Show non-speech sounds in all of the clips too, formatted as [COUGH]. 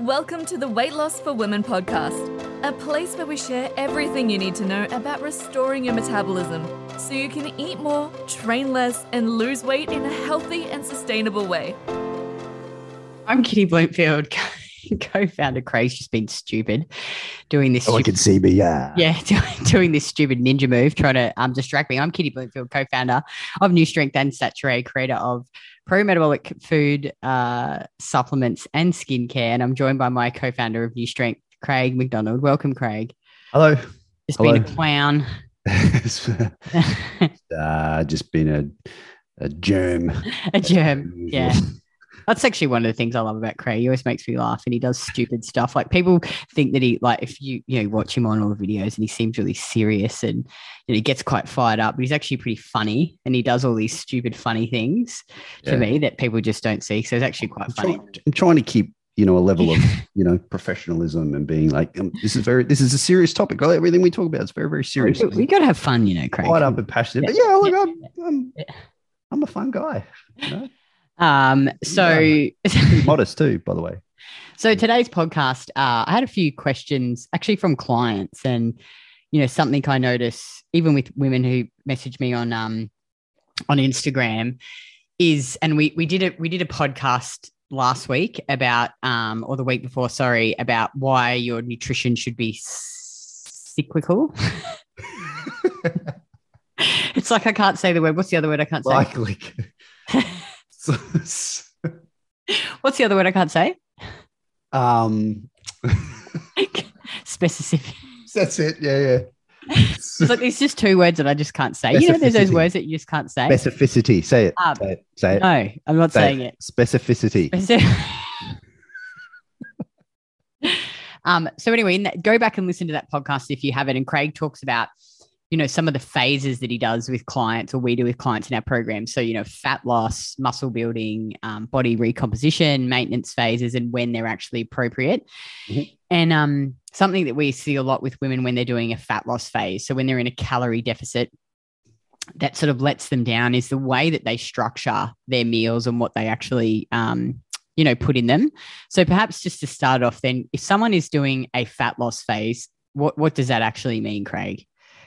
Welcome to the Weight Loss for Women podcast, a place where we share everything you need to know about restoring your metabolism so you can eat more, train less, and lose weight in a healthy and sustainable way. I'm Kitty Blomfield, [LAUGHS] co-founder. Craig's just been stupid doing this. Oh, I can see me. Yeah. yeah, [LAUGHS] doing, doing this stupid ninja move, trying to um, distract me. I'm Kitty Blomfield, co-founder of NuStrength and Saturée, creator of pro-metabolic food uh, supplements and skincare, and I'm joined by my co-founder of NuStrength, Craig McDonald. Welcome, Craig. Hello. Just been a Hello. clown. [LAUGHS] Uh, just been a, a germ. [LAUGHS] a germ. Yeah. That's actually one of the things I love about Craig. He always makes me laugh and he does stupid stuff. Like people think that he like if you you know watch him on all the videos and he seems really serious and you know, he gets quite fired up, but he's actually pretty funny and he does all these stupid funny things to Yeah. me that people just don't see. So it's actually quite I'm, funny. trying, I'm trying to keep you know a level of [LAUGHS] you know professionalism and being like um, this is very this is a serious topic. Everything we talk about is very very serious. We, we got to have fun, you know, Craig. Quite up and passionate. Yeah. But yeah, look, Yeah. I'm, I'm. I'm a fun guy. You know? Um, so Pretty [LAUGHS] modest too, by the way. So today's podcast, uh, I had a few questions actually from clients, and you know something I notice even with women who message me on um, on Instagram is, and we we did it we did a podcast last week about um, or the week before, sorry, about why your nutrition should be cyclical. [LAUGHS] [LAUGHS] it's like I can't say the word. What's the other word I can't say? [LAUGHS] What's the other word I can't say? um, [LAUGHS] Specific. that's it. Yeah, yeah. It's like there's just two words that I just can't say. You know, there's those words that you just can't say. Specificity. Say it. Um, say it. Say it. No, I'm not Say saying it. Specificity. [LAUGHS] um, so anyway, in that- go back and listen to that podcast if you haven't. And Craig talks about, you know, some of the phases that he does with clients or we do with clients in our program. So, you know, fat loss, muscle building, um, body recomposition, maintenance phases, and when they're actually appropriate. Mhm. And um, something that we see a lot with women when they're doing a fat loss phase. So when they're in a calorie deficit, that sort of lets them down is the way that they structure their meals and what they actually um, you know put in them so perhaps just to start off then if someone is doing a fat loss phase what what does that actually mean craig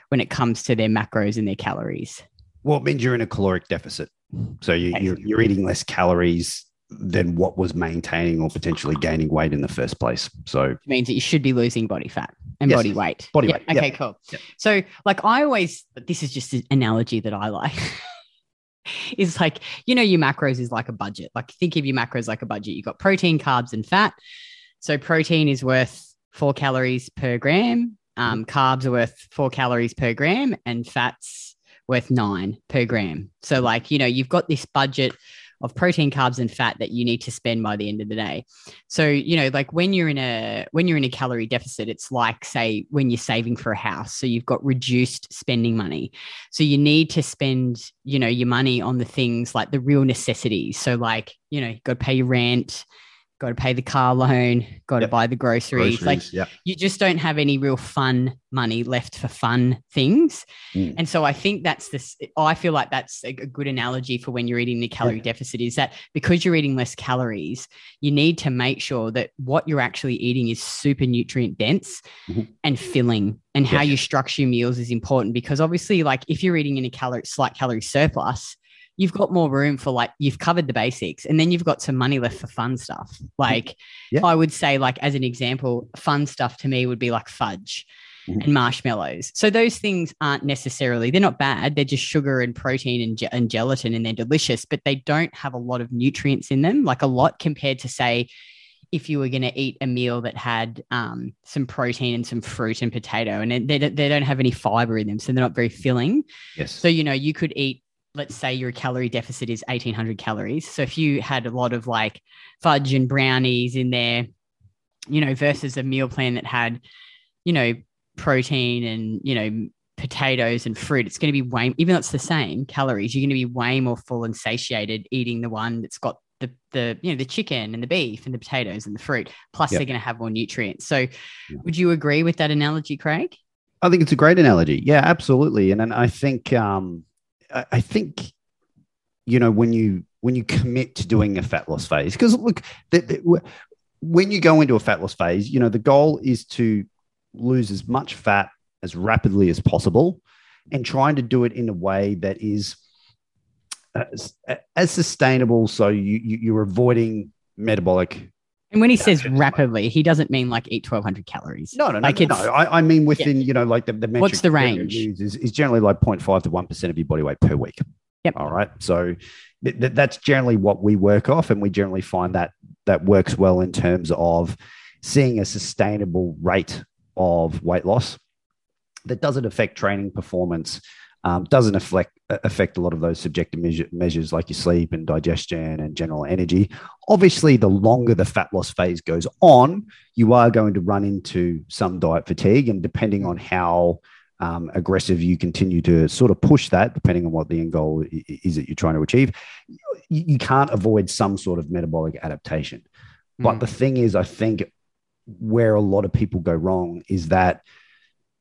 when it comes to their macros and their calories? Well, it means you're in a caloric deficit. So you, you're, you're eating less calories than what was maintaining or potentially gaining weight in the first place. So Which means that you should be losing body fat and Yes. body weight. Body weight, okay yep. cool. Yep. so like i always this is just an analogy that i like. [LAUGHS] Is like you know your macros is like a budget. Like think of your macros like a budget. You've got protein carbs and fat. So protein is worth four calories per gram um, carbs are worth four calories per gram and fats worth nine per gram. So like you know you've got this budget of protein carbs and fat that you need to spend by the end of the day. So you know like when you're in a when you're in a calorie deficit it's like say when you're saving for a house. So you've got reduced spending money. So you need to spend you know your money on the things like the real necessities. So like you know you've got to pay your rent got to pay the car loan got to buy the groceries. like groceries, yeah. you just don't have any real fun money left for fun things. Mm. And so I think that's this, I feel like that's a, good analogy for when you're eating the calorie Yeah. deficit is that because you're eating less calories, you need to make sure that what you're actually eating is super nutrient dense Mhm. and filling. And how you structure your meals is important because obviously, like if you're eating in a calorie, slight calorie surplus, you've got more room for like you've covered the basics and then you've got some money left for fun stuff like [LAUGHS] Yeah. i would say like as an example fun stuff to me would be like fudge Mhm. and marshmallows so those things aren't necessarily they're not bad they're just sugar and protein and, ge- and gelatin and they're delicious but they don't have a lot of nutrients in them like a lot compared to say if you were going to eat a meal that had um, some protein and some fruit and potato and they, they they don't have any fiber in them so they're not very filling Yes. so, you know, you could eat, let's say your calorie deficit is 1800 calories. So, if you had a lot of like fudge and brownies in there, you know, versus a meal plan that had, you know, protein and, you know, potatoes and fruit, it's going to be way, even though it's the same calories, you're going to be way more full and satiated eating the one that's got the, the you know the chicken and the beef and the potatoes and the fruit plus Yep. they're going to have more nutrients so would you agree with that analogy craig I think it's a great analogy. Yeah, absolutely. And and I think um, I, think you know when you when you commit to doing a fat loss phase, because look, the, the, when you go into a fat loss phase, you know, the goal is to lose as much fat as rapidly as possible and trying to do it in a way that is uh, as, as sustainable. So you, you, you're avoiding metabolic And when he says rapidly, he doesn't mean like eat 1200 calories. No, no, no. Like no, no. I, I mean, within, you know, like the, the metric What's the range? Is, is generally like 0.5 to 1% of your body weight per week. Yep. All right. So th- th- that's generally what we work off. And we generally find that that works well in terms of seeing a sustainable rate of weight loss that doesn't affect training performance, um, doesn't affect affect a lot of those subjective measure, measures like your sleep and digestion and general energy. Obviously, the longer the fat loss phase goes on, you are going to run into some diet fatigue, and depending on how um, aggressive you continue to sort of push that, depending on what the end goal is that you're trying to achieve, you, you can't avoid some sort of metabolic adaptation. But Mm. the thing is, I think where a lot of people go wrong is that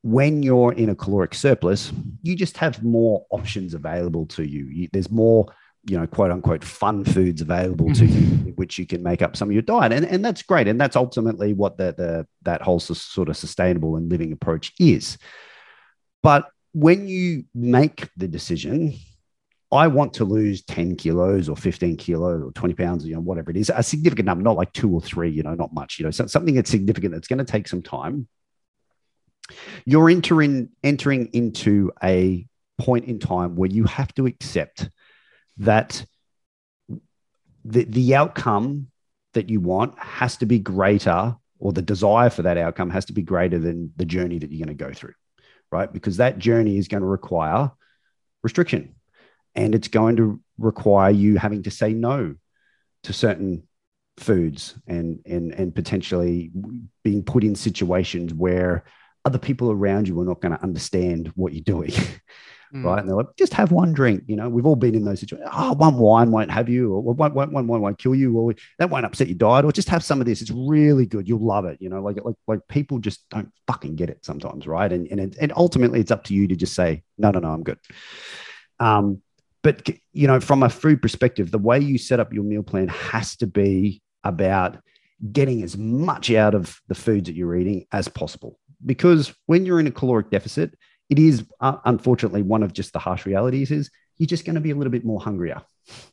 when you're in a caloric surplus, you just have more options available to you. you there's more, you know, quote unquote, fun foods available to you, mm-hmm. which you can make up some of your diet, and and that's great, and that's ultimately what the the that whole sort of sustainable and living approach is. But when you make the decision, I want to lose 10 kilos or 15 kilos or 20 pounds, you know, whatever it is, a significant number, not like two or three, you know, not much, you know, so- something that's significant that's going to take some time. You're entering entering into a point in time where you have to accept that the, the outcome that you want has to be greater, or the desire for that outcome has to be greater than the journey that you're going to go through, right? Because that journey is going to require restriction and it's going to require you having to say no to certain foods and and and potentially being put in situations where other people around you are not going to understand what you're doing [LAUGHS] Mm. right? And they're like just have one drink you know? We've all been in those situations oh one wine won't have you or one, one, one wine won't kill you or that won't upset your diet or just have some of this it's really good you'll love it you know? Like like like people just don't fucking get it sometimes right? And and, it, and ultimately it's up to you to just say no no no i'm good. Um but you know from a food perspective the way you set up your meal plan has to be about getting as much out of the foods that you're eating as possible. Because when you're in a caloric deficit it is uh, unfortunately one of just the harsh realities is you're just going to be a little bit more hungrier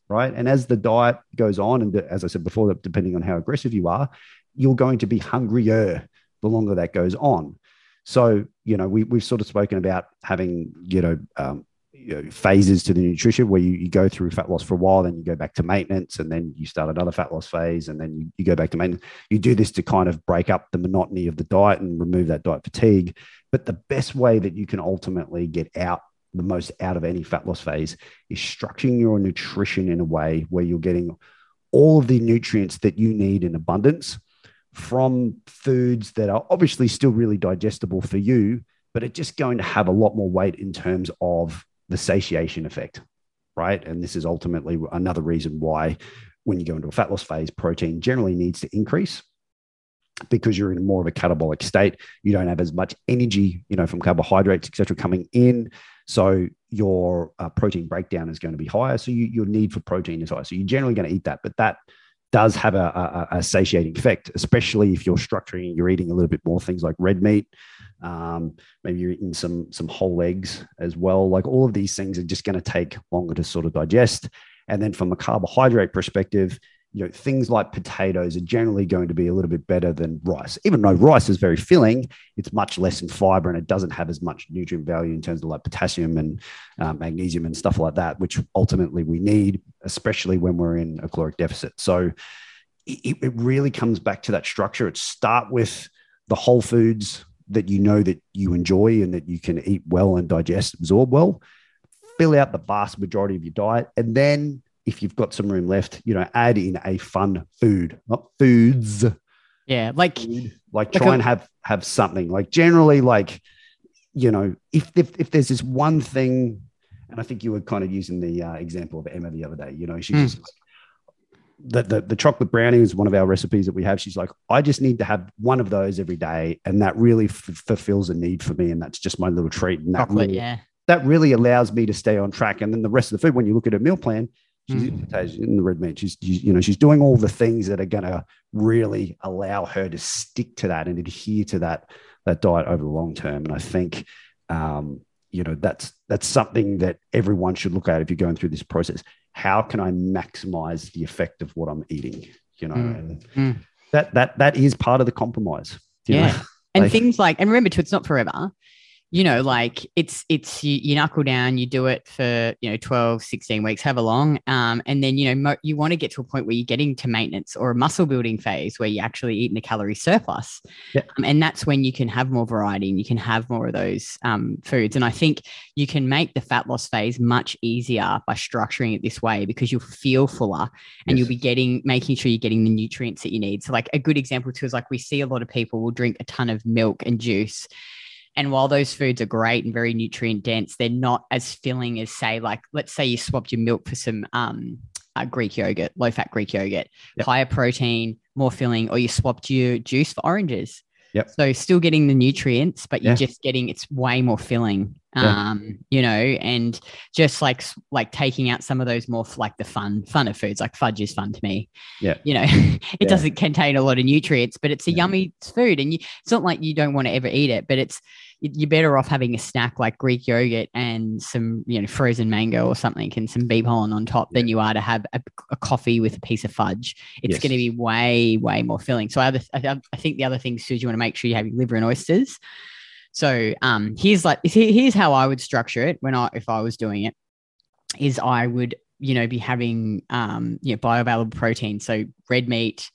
right? And as the diet goes on and as i said before depending on how aggressive you are you're going to be hungrier the longer that goes on. So you know we, we've sort of spoken about having you know um, you know, phases to the nutrition where you, you go through fat loss for a while, then you go back to maintenance, and then you start another fat loss phase, and then you, you go back to maintenance. You do this to kind of break up the monotony of the diet and remove that diet fatigue. But the best way that you can ultimately get out the most out of any fat loss phase is structuring your nutrition in a way where you're getting all of the nutrients that you need in abundance from foods that are obviously still really digestible for you, but it's just going to have a lot more weight in terms of the satiation effect, right? And this is ultimately another reason why when you go into a fat loss phase, protein generally needs to increase because you're in more of a catabolic state. You don't have as much energy, you know, from carbohydrates, etc., coming in. So your uh, protein breakdown is going to be higher. So you, your need for protein is higher. So you're generally going to eat that, but that does have a, a, a satiating effect, especially if you're structuring, you're eating a little bit more things like red meat. Um, maybe you're eating some some whole eggs as well. Like all of these things are just going to take longer to sort of digest. And then from a carbohydrate perspective, you know, things like potatoes are generally going to be a little bit better than rice. Even though rice is very filling, it's much less in fiber and it doesn't have as much nutrient value in terms of like potassium and uh, magnesium and stuff like that, which ultimately we need, especially when we're in a caloric deficit. So it, it really comes back to that structure. It start with the whole foods that you know that you enjoy and that you can eat well and digest, absorb well. Fill out the vast majority of your diet, and then if you've got some room left, you know, add in a fun food, not foods. Yeah, like Food. Like, Like try a- and have have something. Like generally, like you know, if if, if there's this one thing, and I think you were kind of using the uh, example of Emma the other day. You know, she's Mm. just like, the, the the chocolate brownie is one of our recipes that we have. She's like, I just need to have one of those every day, and that really f- fulfills a need for me, and that's just my little treat. And that chocolate. really, Yeah, that really allows me to stay on track. And then the rest of the food, when you look at her meal plan, She's Mm. potatoes in the red meat. She's, you you know, she's doing all the things that are going to really allow her to stick to that and adhere to that that diet over the long term. And I think, um, you know, that's that's something that everyone should look at if you're going through this process. How can I maximize the effect of what I'm eating? You know, Mm. and Mm. that that that is part of the compromise. Yeah. know? and Like- things like and remember too it's not forever you know like it's it's you, you knuckle down you do it for you know 12 16 weeks however long um, and then you know mo- you want to get to a point where you're getting to maintenance or a muscle building phase where you're actually eating a calorie surplus Yeah. um, and that's when you can have more variety and you can have more of those um, foods and i think you can make the fat loss phase much easier by structuring it this way because you'll feel fuller and you'll be getting making sure you're getting the nutrients that you need. So like a good example too is like we see a lot of people will drink a ton of milk and juice. And while those foods are great and very nutrient dense, they're not as filling as say like let's say you swapped your milk for some um uh, Greek yogurt, low fat Greek yogurt, Yep. higher protein, more filling, or you swapped your juice for oranges. Yep. So still getting the nutrients, but you're Yeah. just getting it's way more filling. Yeah. Um, you know, and just like like taking out some of those more like the fun fun of foods, like fudge is fun to me. Yeah. You know, [LAUGHS] it Yeah. doesn't contain a lot of nutrients, but it's a Yeah. yummy food, and you, it's not like you don't want to ever eat it, but it's you- you're better off having a snack like Greek yogurt and some you know frozen mango or something and some bee pollen on top than you are to have a, a coffee with a piece of fudge. It's Yes. going to be way way more filling. So I, other, I, I think the other thing is you want to make sure you have your liver and oysters. So um, here's like here's how I would structure it when I if I was doing it is I would you know be having um, you know bioavailable protein. So red meat,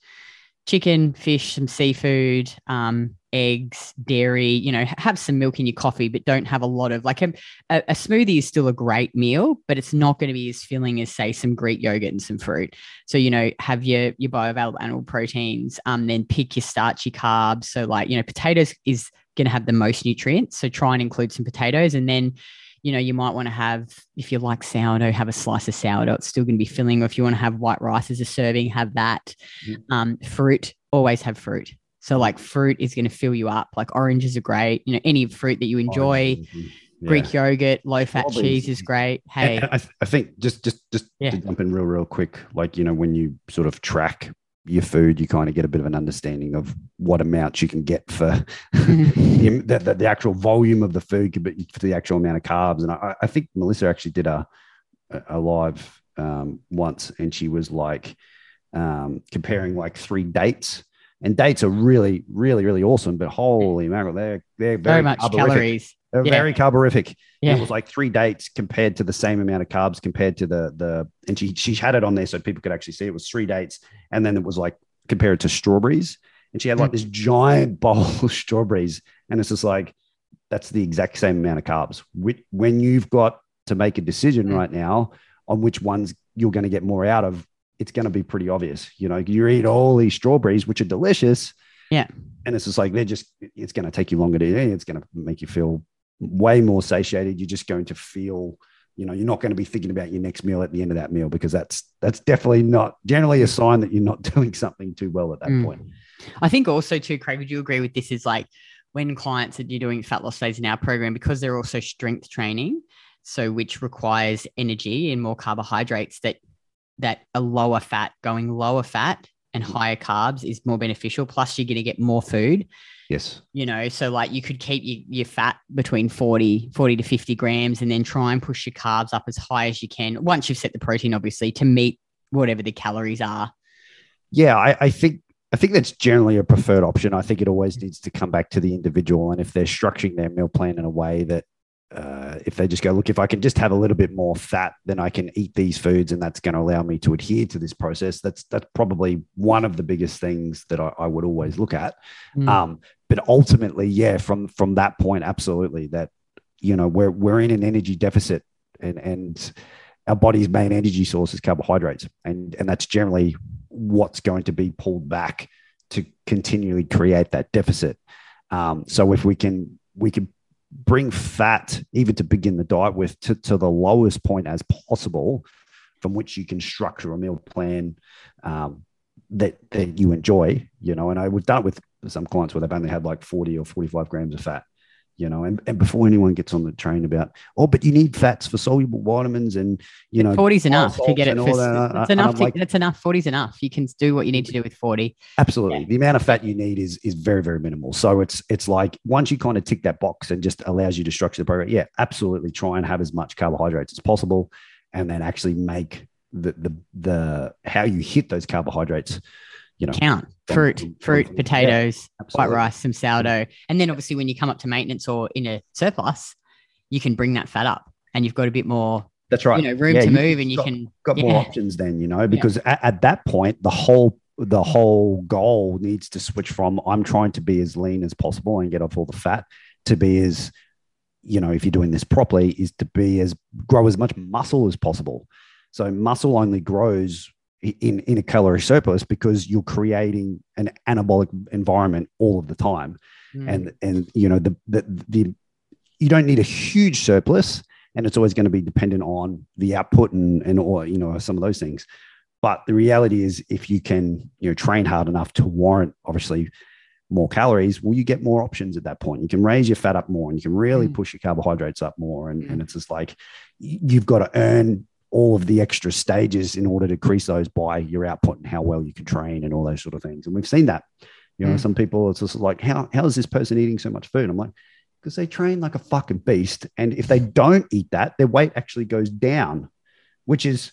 chicken, fish, some seafood, um, eggs, dairy. You know have some milk in your coffee, but don't have a lot of like a, a, a smoothie is still a great meal, but it's not going to be as filling as say some Greek yogurt and some fruit. So you know have your your bioavailable animal proteins, um, then pick your starchy carbs. So like you know potatoes is going to have the most nutrients. So try and include some potatoes. And then, you know, you might want to have, if you like sourdough, have a slice of sourdough. It's still going to be filling. Or if you want to have white rice as a serving, have that. Mhm. Um, fruit, always have fruit. So like fruit is going to fill you up. Like oranges are great. You know, any fruit that you enjoy. Yeah. Greek yogurt, low fat cheese is great. Hey, I, I think just just just Yeah. to jump in real real quick, like you know when you sort of track your food, you kind of get a bit of an understanding of what amounts you can get for [LAUGHS] the, the, the, actual volume of the food could be for the actual amount of carbs. And I, I think Melissa actually did a a- live um, once, and she was like um, comparing like three dates. And dates are really, really, really awesome, but holy mackerel, they're they're very, very much calories. Yeah. very carborific. Yeah. It was like three dates compared to the same amount of carbs compared to the the and she she had it on there so people could actually see it was three dates and then it was like compared to strawberries and she had like this giant [LAUGHS] bowl of strawberries and it's just like that's the exact same amount of carbs. When you've got to make a decision Mm. right now on which ones you're going to get more out of, it's going to be pretty obvious. You know, you eat all these strawberries, which are delicious. Yeah. And it's just like they're just, it's going to take you longer to eat. It's going to make you feel way more satiated. You're just going to feel, you know, you're not going to be thinking about your next meal at the end of that meal because that's that's definitely not generally a sign that you're not [LAUGHS] doing something too well at that Mm. point. I think also too, Craig, would you agree with this? Is like when clients that you're doing fat loss phase in our program, because they're also strength training, so which requires energy and more carbohydrates, that that a lower fat, going lower fat and higher carbs is more beneficial. Plus, you're going to get more food. Yes. You know, so like you could keep your, your fat between 40, 40 to 50 grams and then try and push your carbs up as high as you can once you've set the protein, obviously, to meet whatever the calories are. Yeah, I, I think I think that's generally a preferred option. I think it always needs to come back to the individual, and if they're structuring their meal plan in a way that uh, if they just go, look, if I can just have a little bit more fat, then I can eat these foods, and that's going to allow me to adhere to this process. That's that's probably one of the biggest things that I, I would always look at. Mm. Um, but ultimately, yeah, from from that point, absolutely, that you know we're we're in an energy deficit, and and our body's main energy source is carbohydrates, and and that's generally what's going to be pulled back to continually create that deficit. Um, so if we can we can bring fat even to begin the diet with to, to the lowest point as possible from which you can structure a meal plan um, that that you enjoy you know and i we've done with some clients where they've only had like 40 or 45 grams of fat you know, and, and before anyone gets on the train about, oh, but you need fats for soluble vitamins and, you know, 40's enough to get it. For, that, that's enough. To, like, that's enough. 40's enough. You can do what you need to do with 40. Absolutely. Yeah. The amount of fat you need is is very, very minimal. So it's it's like once you kind of tick that box and just allows you to structure the program, yeah, absolutely try and have as much carbohydrates as possible and then actually make the the the how you hit those carbohydrates, you know. Count fruit, fruit, potatoes, white rice, some sourdough. And then obviously when you come up to maintenance or in a surplus, you can bring that fat up and you've got a bit more, That's right. you know, room Yeah, to move and you got- can got more options then, you know, because at, at that point the whole the whole goal needs to switch from I'm trying to be as lean as possible and get off all the fat to be as you know, if you're doing this properly, is to be as grow as much muscle as possible. So muscle only grows in in a calorie surplus because you're creating an anabolic environment all of the time Mm. and and you know the the the you don't need a huge surplus and it's always going to be dependent on the output and and or you know some of those things but the reality is if you can you know train hard enough to warrant obviously more calories well you get more options at that point you can raise your fat up more and you can really Mm. push your carbohydrates up more and, and Mm. it's just like you've got to earn all of the extra stages in order to increase those by your output and how well you can train and all those sort of things and we've seen that you know Mm. some people it's just like how how is this person eating so much food i'm like because they train like a fucking beast. And if they don't eat that, their weight actually goes down, which is,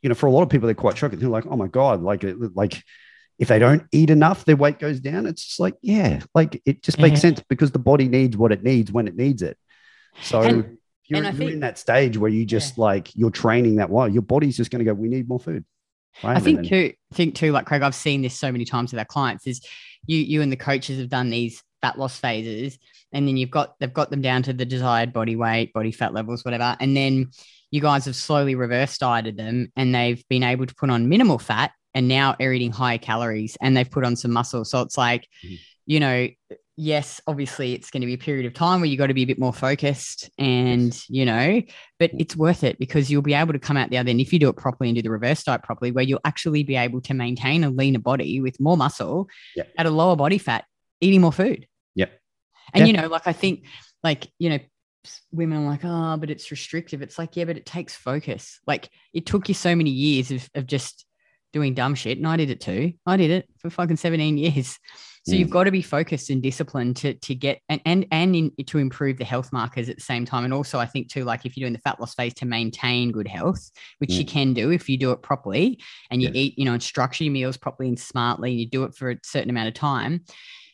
you know, for a lot of people, they're quite shocking. They're like, oh my God, like, like if they don't eat enough, their weight goes down. It's just like, yeah, like it just makes Yeah. sense because the body needs what it needs when it needs it. So And- you're, and I you're think- in that stage where you just like, you're training that well, your body's just going to go, we need more food. Right? I think then- too, think too, like Craig, I've seen this so many times with our clients is you, you and the coaches have done these fat loss phases and then you've got, they've got them down to the desired body weight, body fat levels, whatever. And then you guys have slowly reverse dieted them and they've been able to put on minimal fat and now are eating higher calories and they've put on some muscle. So it's like, Mhm. you know, yes, obviously it's going to be a period of time where you've got to be a bit more focused and, you know, but it's worth it because you'll be able to come out the other end if you do it properly and do the reverse diet properly, where you'll actually be able to maintain a leaner body with more muscle Yep. at a lower body fat, eating more food. Yep. And, Yeah. you know, like I think, like, you know, women are like, oh, but it's restrictive. It's like, yeah, but it takes focus. Like, it took you so many years of, of just doing dumb shit. And I did it too. I did it for fucking 17 years. So Mm. you've got to be focused and disciplined to to get and and and in, to improve the health markers at the same time. And also, I think too, like if you're doing the fat loss phase to maintain good health, which you Mm. can do if you do it properly and you Yes. eat, you know, and structure your meals properly and smartly, and you do it for a certain amount of time.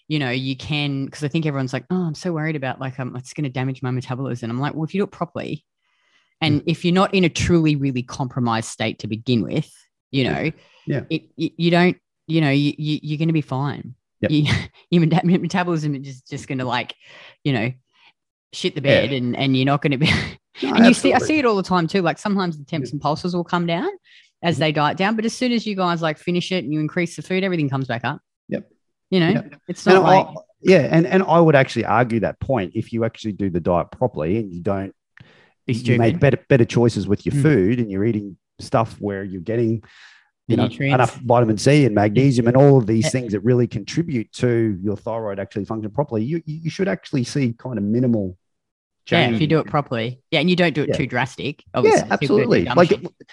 You know, you can because I think everyone's like, oh, I'm so worried about like um, it's going to damage my metabolism. I'm like, well, if you do it properly, and if you're not in a truly really compromised state to begin with, you know, Yeah. it you, you don't, you know, you, you you're going to be fine. Yep. You, [LAUGHS] your metabolism is just, just going to like, you know, shit the Yeah. bed, and and you're not going to be. [LAUGHS] No, and you see, I see it all the time too. Like sometimes the temps and pulses will come down as Mhm. they diet down, but as soon as you guys like finish it and you increase the food, everything comes back up. Yep. You know, Yep. it's And not like I, yeah, and and I would actually argue that point if you actually do the diet properly and you don't you make better better choices with your Mm. food and you're eating stuff where you're getting you know enough vitamin C and magnesium and all of these Yeah. things that really contribute to your thyroid actually function properly. You you should actually see kind of minimal yeah, if you do it properly. Yeah, and you don't do it Yeah. too drastic. Obviously, Yeah, absolutely. Like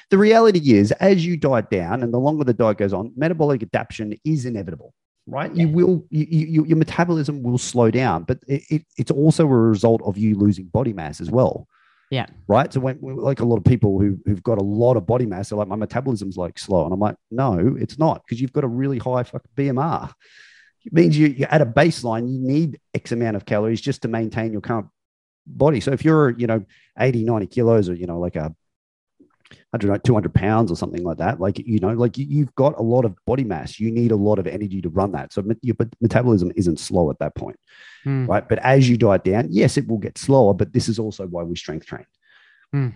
the reality is, as you diet down and the longer the diet goes on, metabolic adaptation is inevitable, right? You will, you, you, your metabolism will slow down, but it, it, it's also a result of you losing body mass as well. Yeah. Right. So when like a lot of people who, who've got a lot of body mass, they're like, my metabolism's like slow. And I'm like, no, it's not because you've got a really high fucking BMR. It means you, you're at a baseline, you need X amount of calories just to maintain your current body. So if you're, you know, 80, 90 kilos or, you know, like a 100, 200 pounds or something like that, like, you know, like you, you've got a lot of body mass. You need a lot of energy to run that. So your met- metabolism isn't slow at that point, Mm. right? But as you diet down, yes, it will get slower, but this is also why we strength train. Mm.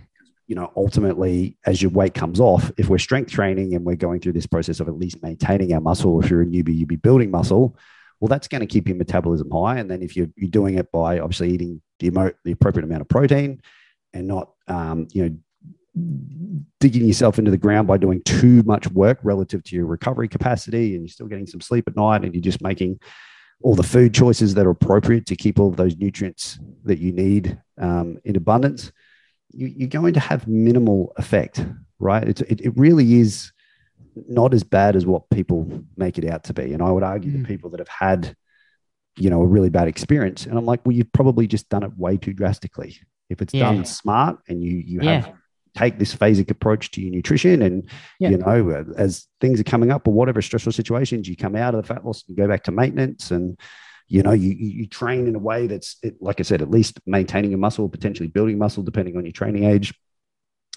You know, ultimately, as your weight comes off, if we're strength training and we're going through this process of at least maintaining our muscle, if you're a newbie, you'd be building muscle, well, that's going to keep your metabolism high. And then if you're, you're doing it by obviously eating the, the appropriate amount of protein and not, um, you know, digging yourself into the ground by doing too much work relative to your recovery capacity and you're still getting some sleep at night and you're just making all the food choices that are appropriate to keep all of those nutrients that you need um, in abundance, you, are going to have minimal effect, right? It's, it, it really is not as bad as what people make it out to be. And I would argue mm. that people that have had, you know, a really bad experience, and I'm like, well, you've probably just done it way too drastically. If it's yeah. done smart and you you yeah. have take this phasic approach to your nutrition and yeah. you know as things are coming up or whatever stressful situations you come out of the fat loss and go back to maintenance and you know you you train in a way that's like i said at least maintaining your muscle potentially building muscle depending on your training age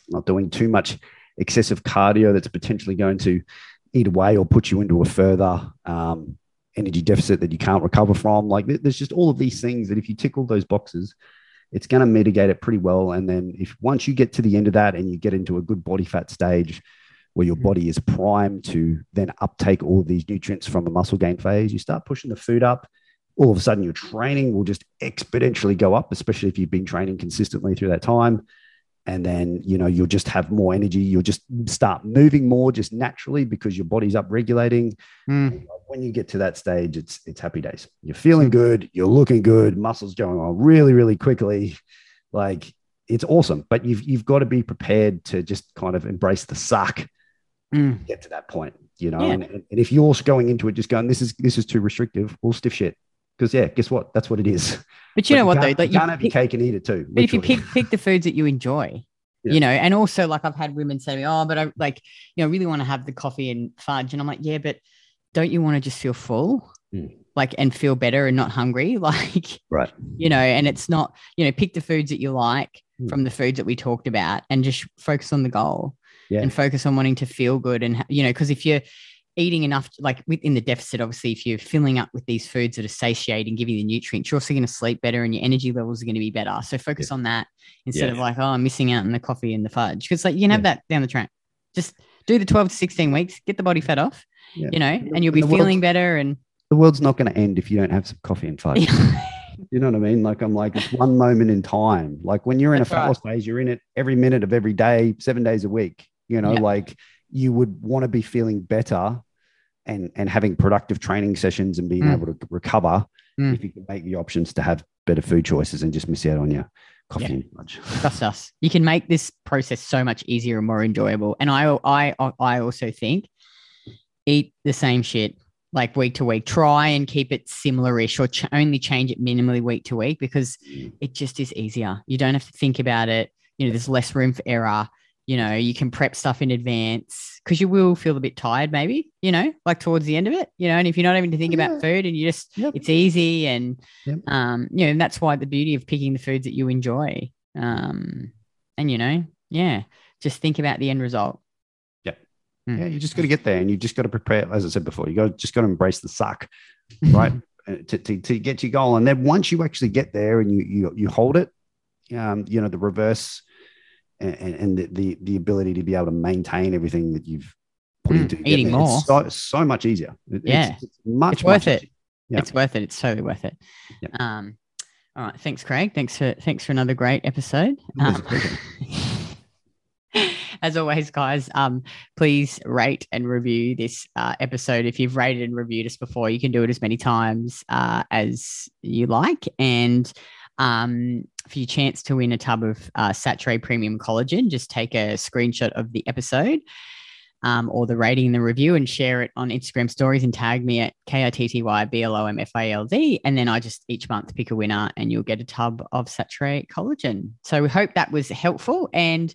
not doing too much excessive cardio that's potentially going to eat away or put you into a further um, energy deficit that you can't recover from. Like there's just all of these things that if you tick all those boxes, it's going to mitigate it pretty well. And then if once you get to the end of that and you get into a good body fat stage where your mm-hmm. body is primed to then uptake all of these nutrients from the muscle gain phase, you start pushing the food up. All of a sudden, your training will just exponentially go up, especially if you've been training consistently through that time and then you know you'll just have more energy you'll just start moving more just naturally because your body's up regulating mm. When you get to that stage it's it's happy days you're feeling good you're looking good muscles going on really really quickly like it's awesome but you've you've got to be prepared to just kind of embrace the suck mm. get to that point you know yeah. and, and if you're going into it just going this is this is too restrictive well stiff shit because yeah, guess what? That's what it is. But you but know what though? Like you can't have pick, your cake and eat it too. But if you pick pick the foods that you enjoy, yeah. you know, and also like I've had women say to me, oh, but I like, you know, really want to have the coffee and fudge, and I'm like, yeah, but don't you want to just feel full? Mm. Like and feel better and not hungry, [LAUGHS] like right, you know. And it's not, you know, pick the foods that you like mm. from the foods that we talked about, and just focus on the goal, yeah. and focus on wanting to feel good, and you know, because if you're eating enough, like within the deficit, obviously, if you're filling up with these foods that are satiate and give you the nutrients, you're also going to sleep better and your energy levels are going to be better. So focus yeah. on that instead yeah. of like, oh, I'm missing out on the coffee and the fudge. Because like you can have yeah. that down the track. Just do the 12 to 16 weeks, get the body fat off, you know, and you'll be and feeling better. And the world's not going to end if you don't have some coffee and fudge. [LAUGHS] you know what I mean? Like I'm like, it's one moment in time. Like when you're in That's a fat loss phase, you're in it every minute of every day, seven days a week. You know, like you would want to be feeling better and and having productive training sessions and being mm. able to recover mm. if you can make the options to have better food choices and just miss out on your coffee yeah. and lunch. [LAUGHS] Trust us. You can make this process so much easier and more enjoyable. And I I I also think eat the same shit like week to week. Try and keep it similar-ish or ch- only change it minimally week to week because mm. it just is easier. You don't have to think about it. You know, there's less room for error you know, you can prep stuff in advance because you will feel a bit tired, maybe, you know, like towards the end of it, you know, and if you're not having to think yeah. about food and you just, yep. it's easy. And, yep. um, you know, and that's why the beauty of picking the foods that you enjoy. Um, and, you know, yeah, just think about the end result. Yeah. Mm. Yeah. You just got to get there and you just got to prepare. As I said before, you got just got to embrace the suck, [LAUGHS] right? Uh, to, to, to get your goal. And then once you actually get there and you, you, you hold it, um, you know, the reverse, and, and the, the, the ability to be able to maintain everything that you've put mm, into eating more so, so much easier. It, yeah, it's, it's much it's worth much it. Yeah. It's worth it. It's totally worth it. Yeah. Um, all right, thanks, Craig. Thanks for thanks for another great episode. Um, [LAUGHS] as always, guys, um, please rate and review this uh, episode. If you've rated and reviewed us before, you can do it as many times uh, as you like. And um, for your chance to win a tub of uh, Premium Collagen, just take a screenshot of the episode um, or the rating and the review and share it on Instagram stories and tag me at K I T T Y B L O M F A L D. And then I just each month pick a winner and you'll get a tub of Saturée Collagen. So we hope that was helpful and